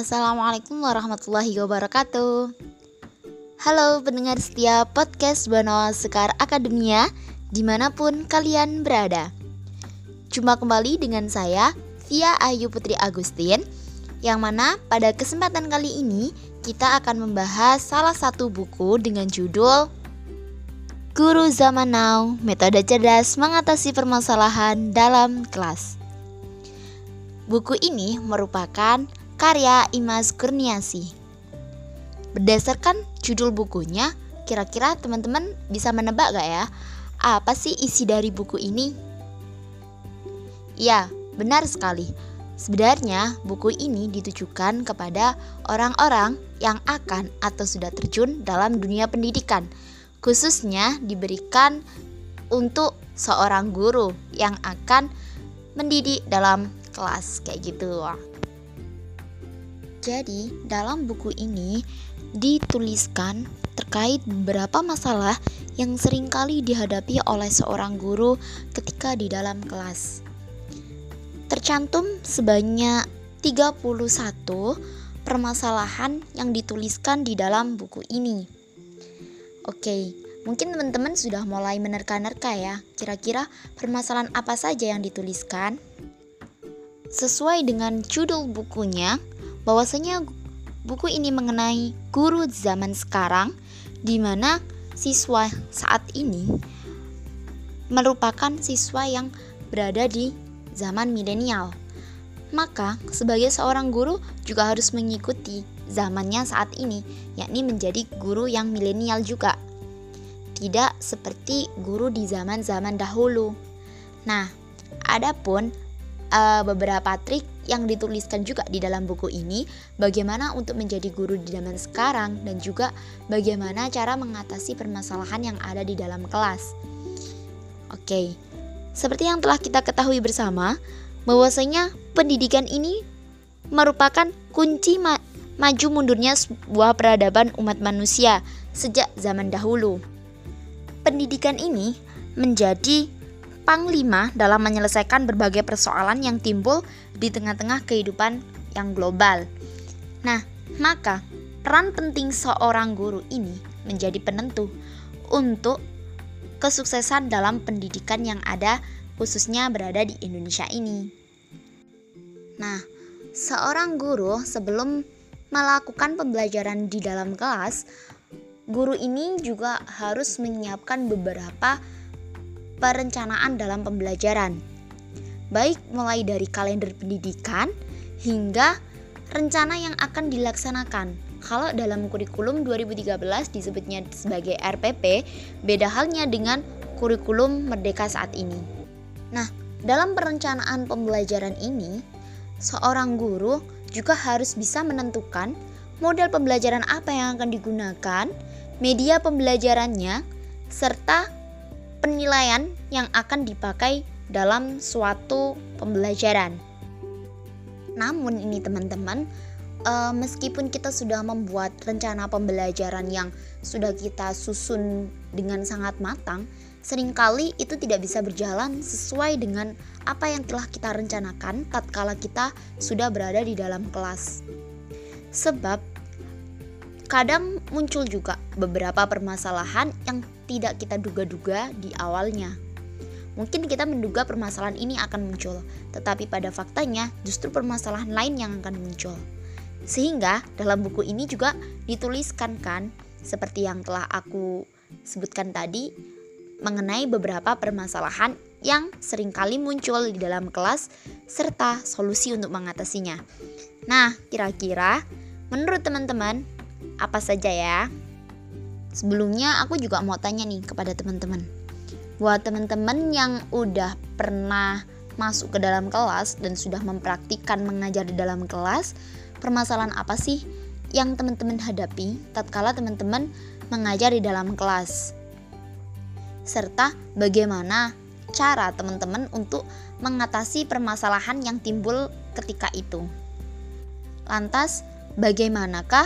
Assalamualaikum warahmatullahi wabarakatuh. Halo pendengar setia podcast Banawa Sekar Akademia Di mana pun kalian berada. Jumpa kembali dengan saya Via Ayu Putri Agustin Yang mana pada kesempatan kali ini Kita akan membahas salah satu buku dengan judul Guru Zaman Now Metode Cerdas Mengatasi Permasalahan dalam Kelas. Buku ini merupakan karya Imas Kurniasi. Berdasarkan judul bukunya, kira-kira teman-teman bisa menebak gak ya? Apa sih isi dari buku ini? Ya, benar sekali. Sebenarnya buku ini ditujukan kepada orang-orang yang akan atau sudah terjun dalam dunia pendidikan. Khususnya diberikan untuk seorang guru yang akan mendidik dalam kelas kayak gitu. Jadi, dalam buku ini dituliskan terkait beberapa masalah yang sering kali dihadapi oleh seorang guru ketika di dalam kelas. Tercantum sebanyak 31 permasalahan yang dituliskan di dalam buku ini. Oke, mungkin teman-teman sudah mulai menerka-nerka ya, kira-kira permasalahan apa saja yang dituliskan? Sesuai dengan judul bukunya, bahwasanya buku ini mengenai guru zaman sekarang di mana siswa saat ini merupakan siswa yang berada di zaman milenial. Maka, sebagai seorang guru juga harus mengikuti zamannya saat ini, yakni menjadi guru yang milenial juga. Tidak seperti guru di zaman-zaman dahulu. Nah, adapun uh, beberapa trik yang dituliskan juga di dalam buku ini bagaimana untuk menjadi guru di zaman sekarang dan juga bagaimana cara mengatasi permasalahan yang ada di dalam kelas. Oke. Seperti yang telah kita ketahui bersama bahwasanya pendidikan ini merupakan kunci ma maju mundurnya sebuah peradaban umat manusia sejak zaman dahulu. Pendidikan ini menjadi panglima dalam menyelesaikan berbagai persoalan yang timbul di tengah-tengah kehidupan yang global. Nah, maka peran penting seorang guru ini menjadi penentu untuk kesuksesan dalam pendidikan yang ada khususnya berada di Indonesia ini. Nah, seorang guru sebelum melakukan pembelajaran di dalam kelas, guru ini juga harus menyiapkan beberapa perencanaan dalam pembelajaran, baik mulai dari kalender pendidikan hingga rencana yang akan dilaksanakan. Kalau dalam kurikulum 2013 disebutnya sebagai RPP, beda halnya dengan kurikulum Merdeka saat ini. Nah, dalam perencanaan pembelajaran ini, seorang guru juga harus bisa menentukan model pembelajaran apa yang akan digunakan, media pembelajarannya, serta penilaian yang akan dipakai dalam suatu pembelajaran. Namun ini teman-teman, uh, meskipun kita sudah membuat rencana pembelajaran yang sudah kita susun dengan sangat matang, sering kali itu tidak bisa berjalan sesuai dengan apa yang telah kita rencanakan tatkala kita sudah berada di dalam kelas. Sebab kadang muncul juga beberapa permasalahan yang tidak kita duga-duga di awalnya. Mungkin kita menduga permasalahan ini akan muncul, tetapi pada faktanya justru permasalahan lain yang akan muncul. Sehingga dalam buku ini juga dituliskan kan, seperti yang telah aku sebutkan tadi, mengenai beberapa permasalahan yang sering kali muncul di dalam kelas serta solusi untuk mengatasinya. Nah, kira-kira menurut teman-teman apa saja ya. Sebelumnya aku juga mau tanya nih kepada teman-teman. Buat teman-teman yang udah pernah masuk ke dalam kelas dan sudah mempraktikkan mengajar di dalam kelas, permasalahan apa sih yang teman-teman hadapi tatkala teman-teman mengajar di dalam kelas? Serta bagaimana cara teman-teman untuk mengatasi permasalahan yang timbul ketika itu. Lantas, bagaimanakah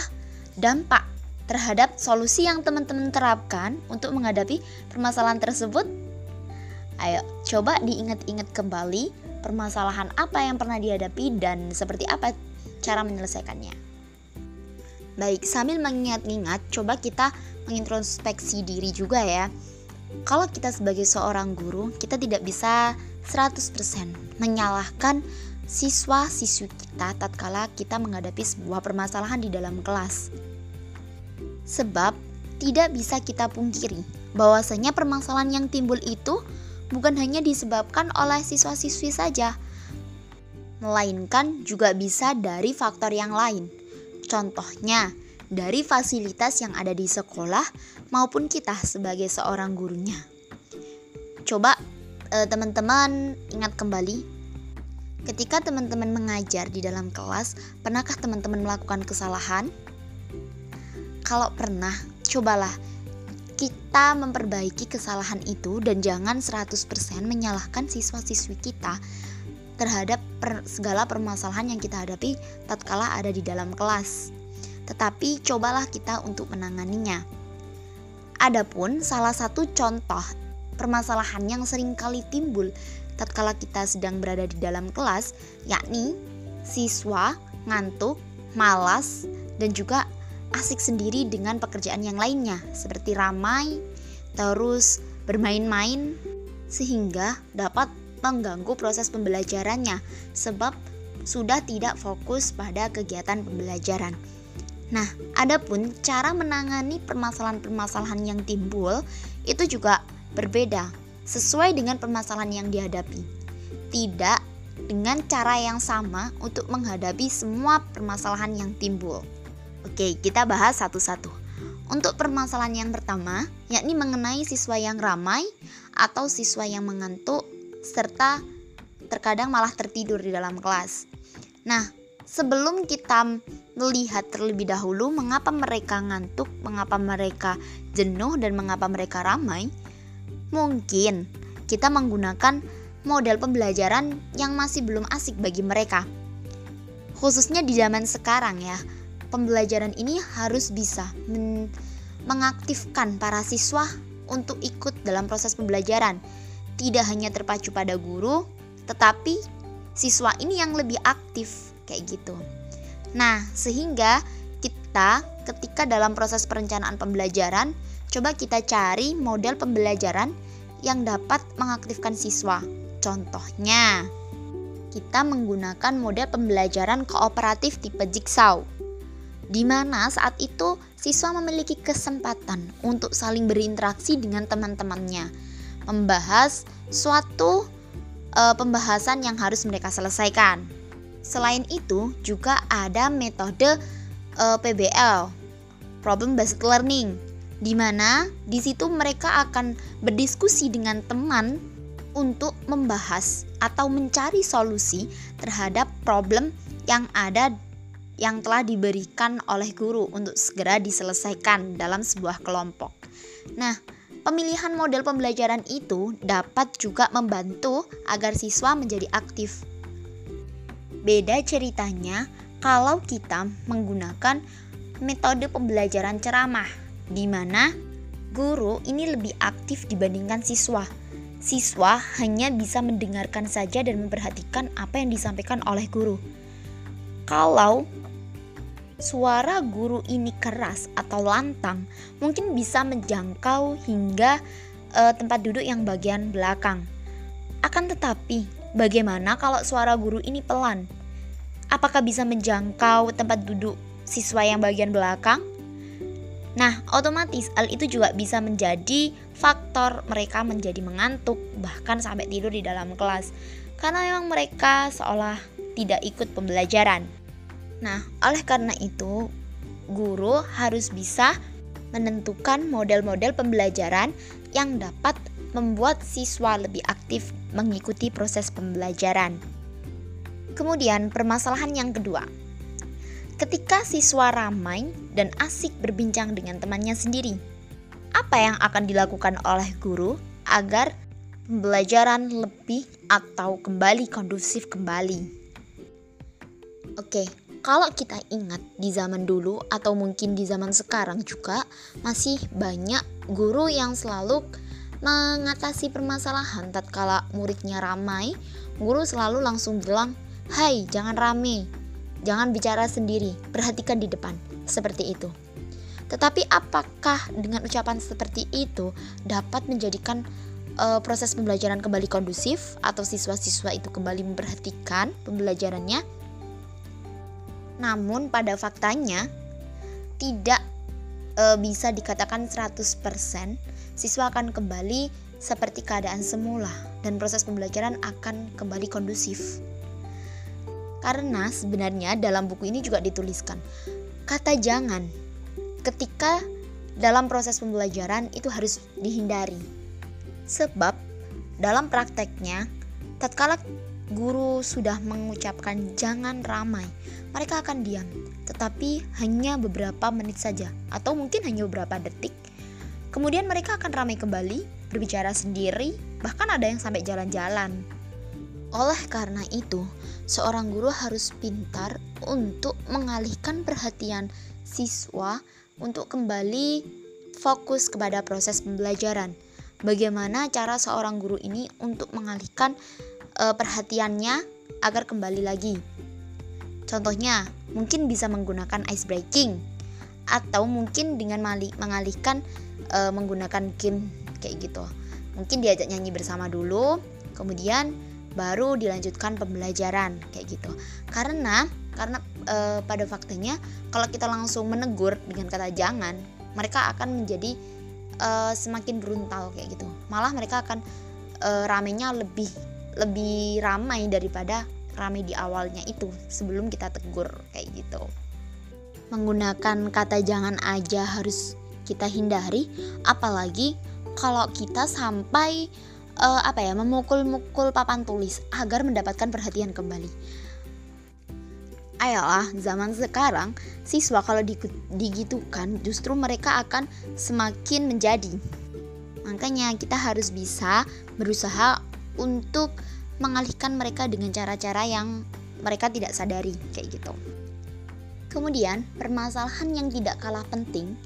dampak terhadap solusi yang teman-teman terapkan untuk menghadapi permasalahan tersebut? Ayo, coba diingat-ingat kembali permasalahan apa yang pernah dihadapi dan seperti apa cara menyelesaikannya. Baik, sambil mengingat-ingat, coba kita mengintrospeksi diri juga ya. Kalau kita sebagai seorang guru, kita tidak bisa 100% menyalahkan siswa-siswi kita tatkala kita menghadapi sebuah permasalahan di dalam kelas. Sebab tidak bisa kita pungkiri bahwasanya permasalahan yang timbul itu bukan hanya disebabkan oleh siswa-siswi saja, melainkan juga bisa dari faktor yang lain. Contohnya, dari fasilitas yang ada di sekolah maupun kita sebagai seorang gurunya. Coba eh, teman-teman ingat kembali ketika teman-teman mengajar di dalam kelas, pernahkah teman-teman melakukan kesalahan? Kalau pernah, cobalah kita memperbaiki kesalahan itu dan jangan 100% menyalahkan siswa-siswi kita terhadap per, segala permasalahan yang kita hadapi tatkala ada di dalam kelas. Tetapi cobalah kita untuk menanganinya. Adapun salah satu contoh permasalahan yang sering kali timbul tatkala kita sedang berada di dalam kelas, yakni siswa ngantuk, malas, dan juga asik sendiri dengan pekerjaan yang lainnya, seperti ramai, terus bermain-main, sehingga dapat mengganggu proses pembelajarannya sebab sudah tidak fokus pada kegiatan pembelajaran. Nah, adapun cara menangani permasalahan-permasalahan yang timbul itu juga berbeda sesuai dengan permasalahan yang dihadapi. Tidak dengan cara yang sama untuk menghadapi semua permasalahan yang timbul. Oke, kita bahas satu-satu. Untuk permasalahan yang pertama, yakni mengenai siswa yang ramai atau siswa yang mengantuk serta terkadang malah tertidur di dalam kelas. Nah, sebelum kita melihat terlebih dahulu mengapa mereka ngantuk, mengapa mereka jenuh, dan mengapa mereka ramai, mungkin kita menggunakan model pembelajaran yang masih belum asik bagi mereka. Khususnya di zaman sekarang ya, pembelajaran ini harus bisa men mengaktifkan para siswa untuk ikut dalam proses pembelajaran tidak hanya terpacu pada guru, tetapi siswa ini yang lebih aktif kayak gitu. Nah, sehingga kita ketika dalam proses perencanaan pembelajaran, coba kita cari model pembelajaran yang dapat mengaktifkan siswa. Contohnya, kita menggunakan model pembelajaran kooperatif tipe jigsaw di mana saat itu siswa memiliki kesempatan untuk saling berinteraksi dengan teman-temannya membahas suatu uh, pembahasan yang harus mereka selesaikan. Selain itu, juga ada metode uh, eh, PBL, Problem Based Learning, di mana di situ mereka akan berdiskusi dengan teman untuk membahas atau mencari solusi terhadap problem yang ada yang telah diberikan oleh guru untuk segera diselesaikan dalam sebuah kelompok. Nah, Pemilihan model pembelajaran itu dapat juga membantu agar siswa menjadi aktif. Beda ceritanya kalau kita menggunakan metode pembelajaran ceramah, di mana guru ini lebih aktif dibandingkan siswa. Siswa hanya bisa mendengarkan saja dan memperhatikan apa yang disampaikan oleh guru. Kalau suara guru ini keras atau lantang, mungkin bisa menjangkau hingga e, tempat duduk yang bagian belakang. Akan tetapi, bagaimana kalau suara guru ini pelan? Apakah bisa menjangkau tempat duduk siswa yang bagian belakang? Nah, otomatis hal itu juga bisa menjadi faktor mereka menjadi mengantuk, bahkan sampai tidur di dalam kelas, karena memang mereka seolah tidak ikut pembelajaran. Nah, oleh karena itu, guru harus bisa menentukan model-model pembelajaran yang dapat membuat siswa lebih aktif mengikuti proses pembelajaran. Kemudian, permasalahan yang kedua. Ketika siswa ramai dan asik berbincang dengan temannya sendiri, apa yang akan dilakukan oleh guru agar pembelajaran lebih atau kembali kondusif kembali? Oke, kalau kita ingat di zaman dulu atau mungkin di zaman sekarang juga masih banyak guru yang selalu mengatasi permasalahan tatkala muridnya ramai, guru selalu langsung bilang, "Hai, jangan rame." Jangan bicara sendiri, perhatikan di depan. Seperti itu. Tetapi apakah dengan ucapan seperti itu dapat menjadikan uh, proses pembelajaran kembali kondusif atau siswa-siswa itu kembali memperhatikan pembelajarannya? Namun pada faktanya tidak uh, bisa dikatakan 100% siswa akan kembali seperti keadaan semula dan proses pembelajaran akan kembali kondusif. Karena sebenarnya dalam buku ini juga dituliskan kata jangan ketika dalam proses pembelajaran itu harus dihindari. Sebab dalam prakteknya tatkala guru sudah mengucapkan jangan ramai, mereka akan diam, tetapi hanya beberapa menit saja atau mungkin hanya beberapa detik. Kemudian mereka akan ramai kembali, berbicara sendiri, bahkan ada yang sampai jalan-jalan. Oleh karena itu, seorang guru harus pintar untuk mengalihkan perhatian siswa untuk kembali fokus kepada proses pembelajaran. Bagaimana cara seorang guru ini untuk mengalihkan e, perhatiannya agar kembali lagi? Contohnya, mungkin bisa menggunakan ice breaking atau mungkin dengan mengalihkan e, menggunakan game kayak gitu. Mungkin diajak nyanyi bersama dulu, kemudian baru dilanjutkan pembelajaran kayak gitu. Karena karena e, pada faktanya kalau kita langsung menegur dengan kata jangan mereka akan menjadi e, semakin beruntal kayak gitu malah mereka akan e, ramenya lebih lebih ramai daripada ramai di awalnya itu sebelum kita tegur kayak gitu. Menggunakan kata jangan aja harus kita hindari apalagi kalau kita sampai uh, apa ya memukul-mukul papan tulis agar mendapatkan perhatian kembali. Ayolah zaman sekarang siswa kalau digitukan justru mereka akan semakin menjadi. Makanya kita harus bisa berusaha untuk mengalihkan mereka dengan cara-cara yang mereka tidak sadari kayak gitu kemudian permasalahan yang tidak kalah penting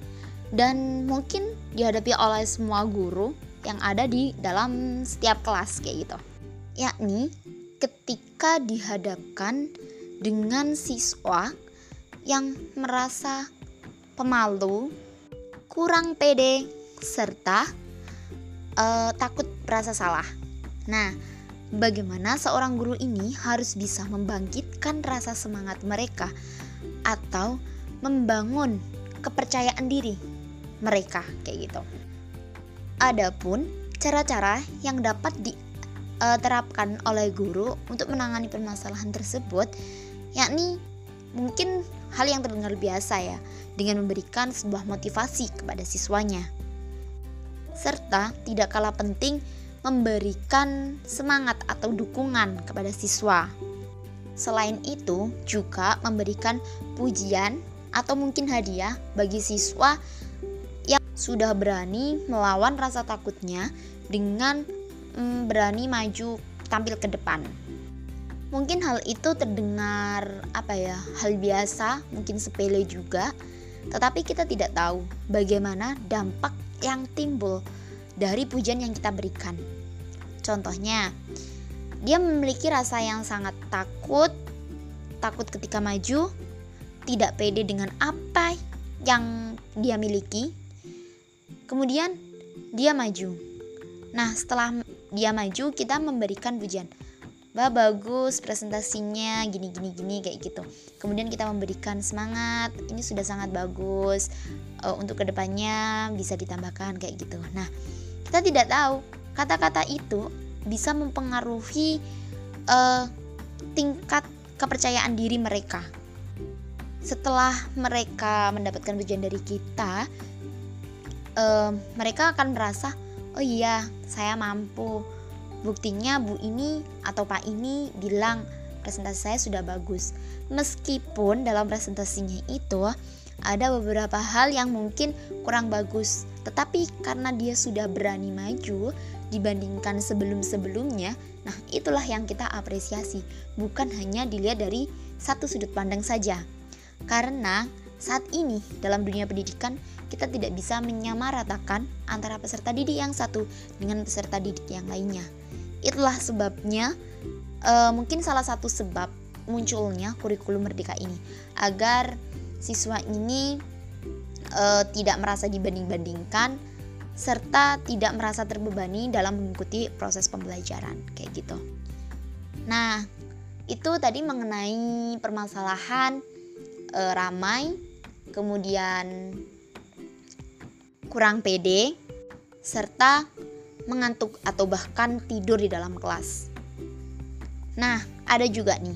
dan mungkin dihadapi oleh semua guru yang ada di dalam setiap kelas kayak gitu yakni ketika dihadapkan dengan siswa yang merasa pemalu, kurang pede, serta uh, takut merasa salah. Nah, bagaimana seorang guru ini harus bisa membangkitkan rasa semangat mereka atau membangun kepercayaan diri mereka kayak gitu. Adapun cara-cara yang dapat diterapkan oleh guru untuk menangani permasalahan tersebut yakni mungkin hal yang terdengar biasa ya dengan memberikan sebuah motivasi kepada siswanya serta tidak kalah penting memberikan semangat atau dukungan kepada siswa. Selain itu, juga memberikan pujian atau mungkin hadiah bagi siswa yang sudah berani melawan rasa takutnya dengan mm, berani maju tampil ke depan. Mungkin hal itu terdengar apa ya, hal biasa, mungkin sepele juga, tetapi kita tidak tahu bagaimana dampak yang timbul dari pujian yang kita berikan. Contohnya, dia memiliki rasa yang sangat takut, takut ketika maju, tidak pede dengan apa yang dia miliki. Kemudian dia maju. Nah, setelah dia maju, kita memberikan pujian Mbak bagus presentasinya gini gini gini kayak gitu kemudian kita memberikan semangat ini sudah sangat bagus uh, untuk ke depannya bisa ditambahkan kayak gitu nah kita tidak tahu. Kata-kata itu bisa mempengaruhi uh, tingkat kepercayaan diri mereka. Setelah mereka mendapatkan pujian dari kita uh, mereka akan merasa oh iya saya mampu. Buktinya Bu ini atau Pak ini bilang presentasi saya sudah bagus. Meskipun dalam presentasinya itu ada beberapa hal yang mungkin kurang bagus, tetapi karena dia sudah berani maju dibandingkan sebelum-sebelumnya, nah itulah yang kita apresiasi, bukan hanya dilihat dari satu sudut pandang saja. Karena saat ini dalam dunia pendidikan kita tidak bisa menyamaratakan antara peserta didik yang satu dengan peserta didik yang lainnya. Itulah sebabnya uh, mungkin salah satu sebab munculnya kurikulum merdeka ini agar siswa ini uh, tidak merasa dibanding-bandingkan serta tidak merasa terbebani dalam mengikuti proses pembelajaran kayak gitu. Nah, itu tadi mengenai permasalahan e, ramai, kemudian kurang pede, serta mengantuk atau bahkan tidur di dalam kelas. Nah, ada juga nih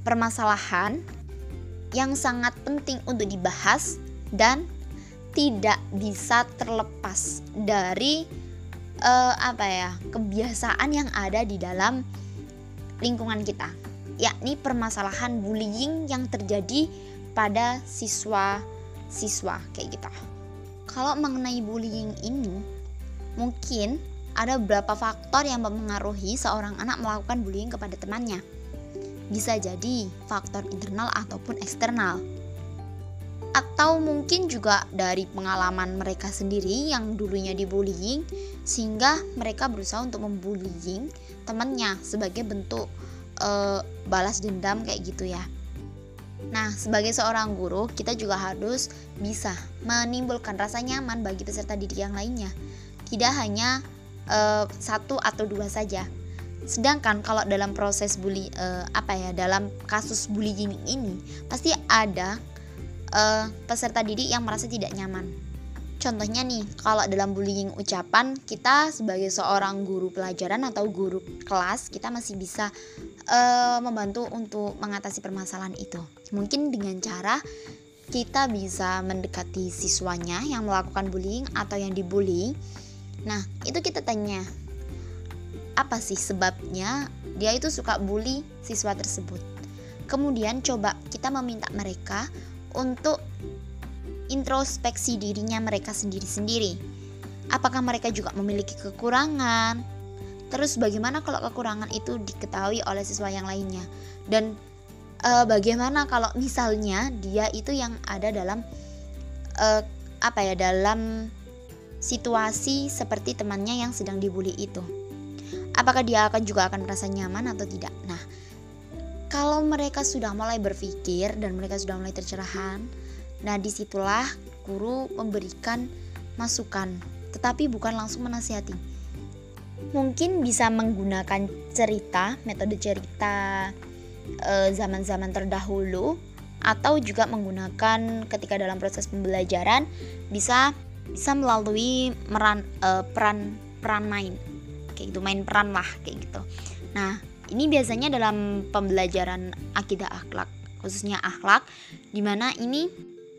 permasalahan yang sangat penting untuk dibahas dan tidak bisa terlepas dari uh, apa ya kebiasaan yang ada di dalam lingkungan kita, yakni permasalahan bullying yang terjadi pada siswa-siswa kayak gitu. Kalau mengenai bullying ini, mungkin ada beberapa faktor yang mempengaruhi seorang anak melakukan bullying kepada temannya. Bisa jadi faktor internal ataupun eksternal. Atau mungkin juga dari pengalaman mereka sendiri yang dulunya dibullying sehingga mereka berusaha untuk membullying temannya sebagai bentuk uh, balas dendam kayak gitu ya. Nah, sebagai seorang guru, kita juga harus bisa menimbulkan rasa nyaman bagi peserta didik yang lainnya. Tidak hanya uh, satu atau dua saja. Sedangkan kalau dalam proses bully uh, apa ya, dalam kasus bullying ini pasti ada uh, peserta didik yang merasa tidak nyaman Contohnya nih, kalau dalam bullying ucapan, kita sebagai seorang guru pelajaran atau guru kelas, kita masih bisa uh, membantu untuk mengatasi permasalahan itu. Mungkin dengan cara kita bisa mendekati siswanya yang melakukan bullying atau yang dibully. Nah, itu kita tanya, apa sih sebabnya dia itu suka bully siswa tersebut? Kemudian coba kita meminta mereka untuk introspeksi dirinya mereka sendiri-sendiri. Apakah mereka juga memiliki kekurangan? Terus bagaimana kalau kekurangan itu diketahui oleh siswa yang lainnya? Dan e, bagaimana kalau misalnya dia itu yang ada dalam e, apa ya dalam situasi seperti temannya yang sedang dibully itu? Apakah dia akan juga akan merasa nyaman atau tidak? Nah, kalau mereka sudah mulai berpikir dan mereka sudah mulai tercerahkan, Nah, di situlah guru memberikan masukan, tetapi bukan langsung menasihati. Mungkin bisa menggunakan cerita, metode cerita eh, zaman-zaman e, terdahulu, atau juga menggunakan ketika dalam proses pembelajaran bisa bisa melalui meran e, peran peran main kayak gitu main peran lah kayak gitu. Nah ini biasanya dalam pembelajaran akidah akhlak khususnya akhlak di mana ini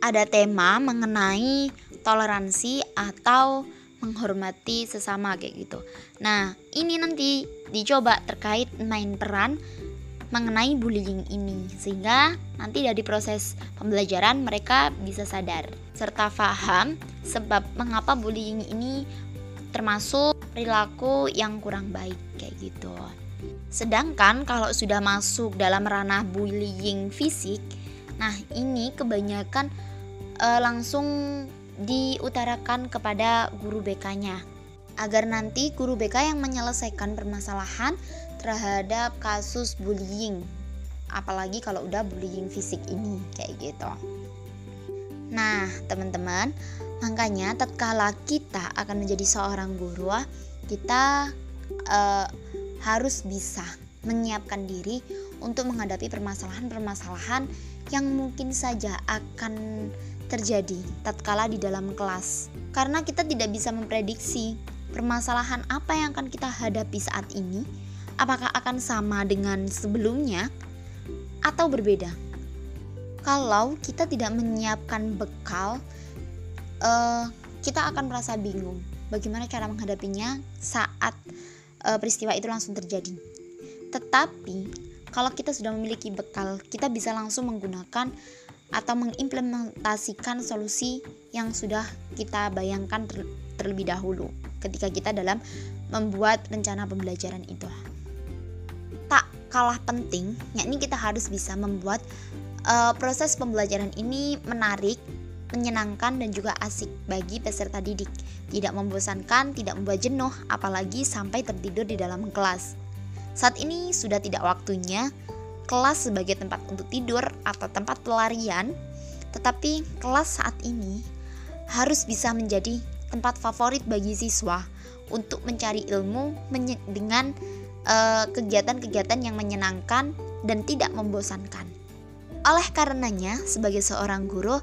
ada tema mengenai toleransi atau menghormati sesama kayak gitu. Nah, ini nanti dicoba terkait main peran mengenai bullying ini sehingga nanti dari proses pembelajaran mereka bisa sadar serta paham sebab mengapa bullying ini termasuk perilaku yang kurang baik kayak gitu. Sedangkan kalau sudah masuk dalam ranah bullying fisik, nah ini kebanyakan uh, langsung diutarakan kepada guru BK-nya agar nanti guru BK yang menyelesaikan permasalahan terhadap kasus bullying apalagi kalau udah bullying fisik ini kayak gitu nah teman-teman makanya tatkala kita akan menjadi seorang guru kita uh, harus bisa menyiapkan diri untuk menghadapi permasalahan-permasalahan yang mungkin saja akan terjadi tatkala di dalam kelas. Karena kita tidak bisa memprediksi permasalahan apa yang akan kita hadapi saat ini, apakah akan sama dengan sebelumnya atau berbeda. Kalau kita tidak menyiapkan bekal, uh, kita akan merasa bingung bagaimana cara menghadapinya saat uh, peristiwa itu langsung terjadi. Tetapi kalau kita sudah memiliki bekal, kita bisa langsung menggunakan atau mengimplementasikan solusi yang sudah kita bayangkan ter terlebih dahulu ketika kita dalam membuat rencana pembelajaran itu. Tak kalah penting, yakni kita harus bisa membuat uh, proses pembelajaran ini menarik, menyenangkan dan juga asik bagi peserta didik. Tidak membosankan, tidak membuat jenuh, apalagi sampai tertidur di dalam kelas. Saat ini sudah tidak waktunya kelas sebagai tempat untuk tidur atau tempat pelarian, tetapi kelas saat ini harus bisa menjadi tempat favorit bagi siswa untuk mencari ilmu dengan eh, kegiatan-kegiatan uh, yang menyenangkan dan tidak membosankan. Oleh karenanya, sebagai seorang guru,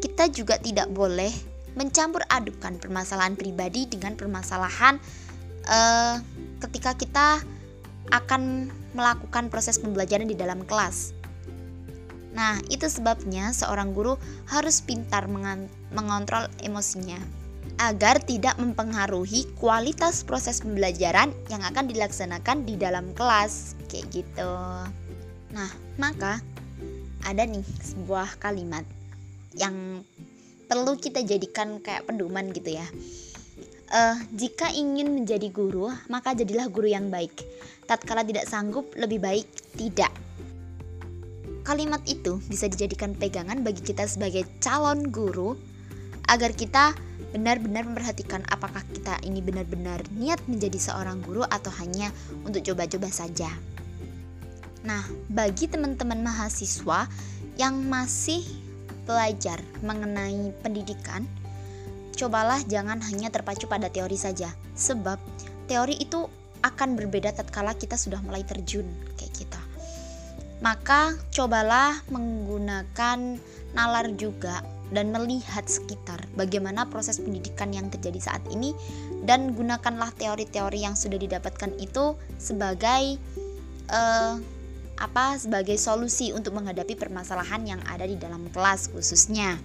kita juga tidak boleh mencampur adukan permasalahan pribadi dengan permasalahan uh, ketika kita akan melakukan proses pembelajaran di dalam kelas. Nah, itu sebabnya seorang guru harus pintar mengontrol emosinya agar tidak mempengaruhi kualitas proses pembelajaran yang akan dilaksanakan di dalam kelas, kayak gitu. Nah, maka ada nih sebuah kalimat yang perlu kita jadikan kayak pedoman gitu ya. Uh, jika ingin menjadi guru, maka jadilah guru yang baik. Tatkala tidak sanggup, lebih baik tidak. Kalimat itu bisa dijadikan pegangan bagi kita sebagai calon guru agar kita benar-benar memperhatikan apakah kita ini benar-benar niat menjadi seorang guru atau hanya untuk coba-coba saja. Nah, bagi teman-teman mahasiswa yang masih belajar mengenai pendidikan, cobalah jangan hanya terpacu pada teori saja, sebab teori itu akan berbeda tatkala kita sudah mulai terjun kayak kita. Maka cobalah menggunakan nalar juga dan melihat sekitar bagaimana proses pendidikan yang terjadi saat ini dan gunakanlah teori-teori yang sudah didapatkan itu sebagai uh, apa sebagai solusi untuk menghadapi permasalahan yang ada di dalam kelas khususnya.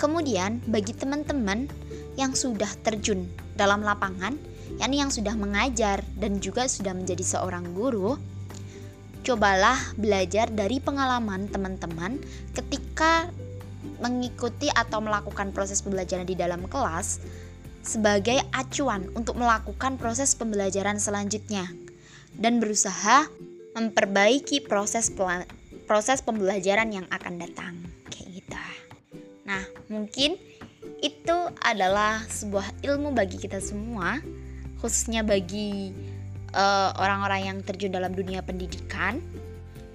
Kemudian bagi teman-teman yang sudah terjun dalam lapangan, yakni yang sudah mengajar dan juga sudah menjadi seorang guru, cobalah belajar dari pengalaman teman-teman ketika mengikuti atau melakukan proses pembelajaran di dalam kelas sebagai acuan untuk melakukan proses pembelajaran selanjutnya dan berusaha memperbaiki proses proses pembelajaran yang akan datang kayak gitu. Nah, mungkin itu adalah sebuah ilmu bagi kita semua, khususnya bagi eh, orang-orang uh, yang terjun dalam dunia pendidikan.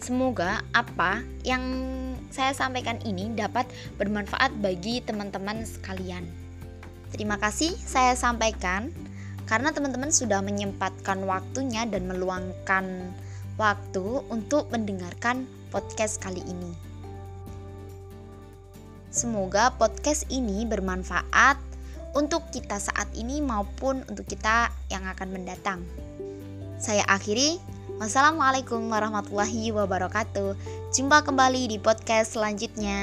Semoga apa yang saya sampaikan ini dapat bermanfaat bagi teman-teman sekalian. Terima kasih saya sampaikan karena teman-teman sudah menyempatkan waktunya dan meluangkan waktu untuk mendengarkan podcast kali ini. Semoga podcast ini bermanfaat untuk kita saat ini maupun untuk kita yang akan mendatang. Saya akhiri. Wassalamualaikum warahmatullahi wabarakatuh. Jumpa kembali di podcast selanjutnya.